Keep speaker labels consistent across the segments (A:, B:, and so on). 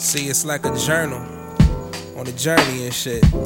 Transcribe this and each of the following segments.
A: See, it's like a journal on a journey and shit. You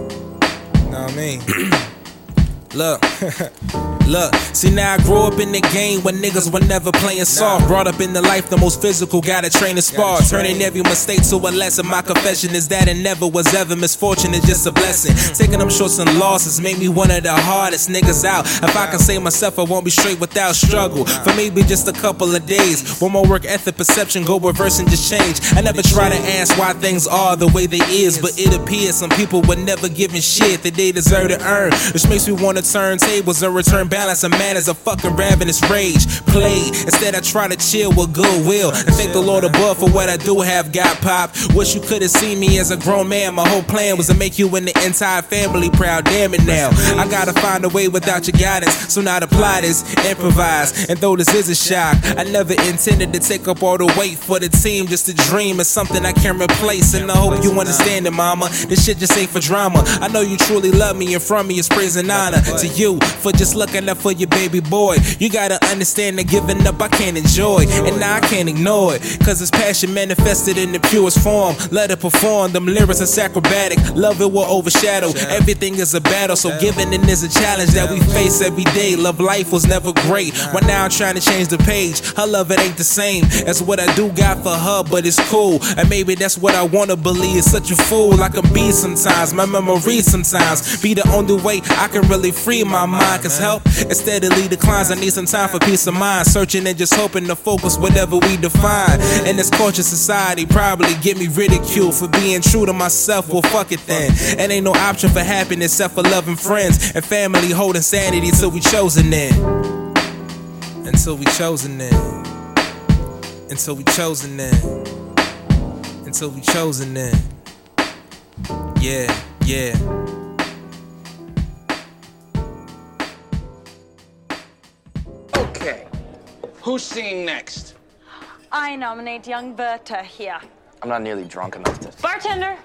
A: Know what I mean? Look, look. See now I grew up in the game when niggas were never playing soft. Brought up in the life the most physical, gotta train and spar. Turning every mistake to a lesson. My confession is that it never was ever misfortune. It's just a blessing. Mm. Taking them shorts and losses made me one of the hardest niggas out. If I can say myself, I won't be straight without struggle. For maybe just a couple of days. One more work ethic, perception, go reverse and just change. I never try to ask why things are the way they is, but it appears some people were never giving shit that they deserve to earn, which makes me wanna turn tables and return balance. A man is a fucking ravenous rage. Played. Instead, I try to chill with goodwill and thank the Lord above for what I do have got pop. Wish you could have seen me as a grown man. My whole plan was to make you and the entire family proud. Damn it now. I gotta find a way without your guidance. So now to apply this, improvise. And though this is a shock, I never intended to take up all the weight for the team. Just a dream is something I can't replace. And I hope you understand it, mama. This shit just ain't for drama. I know you truly love me, and from me is praise and honor to you for just looking up for your baby boy. You gotta understand that giving up I can't enjoy, and I can't ignore it. Cause it's passion manifested in the purest form. Let it perform, them lyrics are acrobatic. Love it will overshadow. Everything is a battle, so giving in is a challenge that we face every day. Love life was never great. But now I'm trying to change the page. Her love it ain't the same as what I do got for her, but it's cool. And maybe that's what I wanna believe. Such a fool I can be sometimes. My memory sometimes be the only way I can really free my mind. Cause help it steadily declines. I need some time for peace of mind. Searching and just hoping to focus whatever we define. And this culture society probably get me ridiculed for being true to myself. Well, fuck it then. And ain't no option for happiness except for loving friends and family holding sanity till we chosen it. Until we chosen it. Until we chosen it. Until we chosen it. Yeah, yeah.
B: Okay. Who's singing next?
C: I nominate young Berta here.
D: I'm not nearly drunk enough to.
C: Bartender,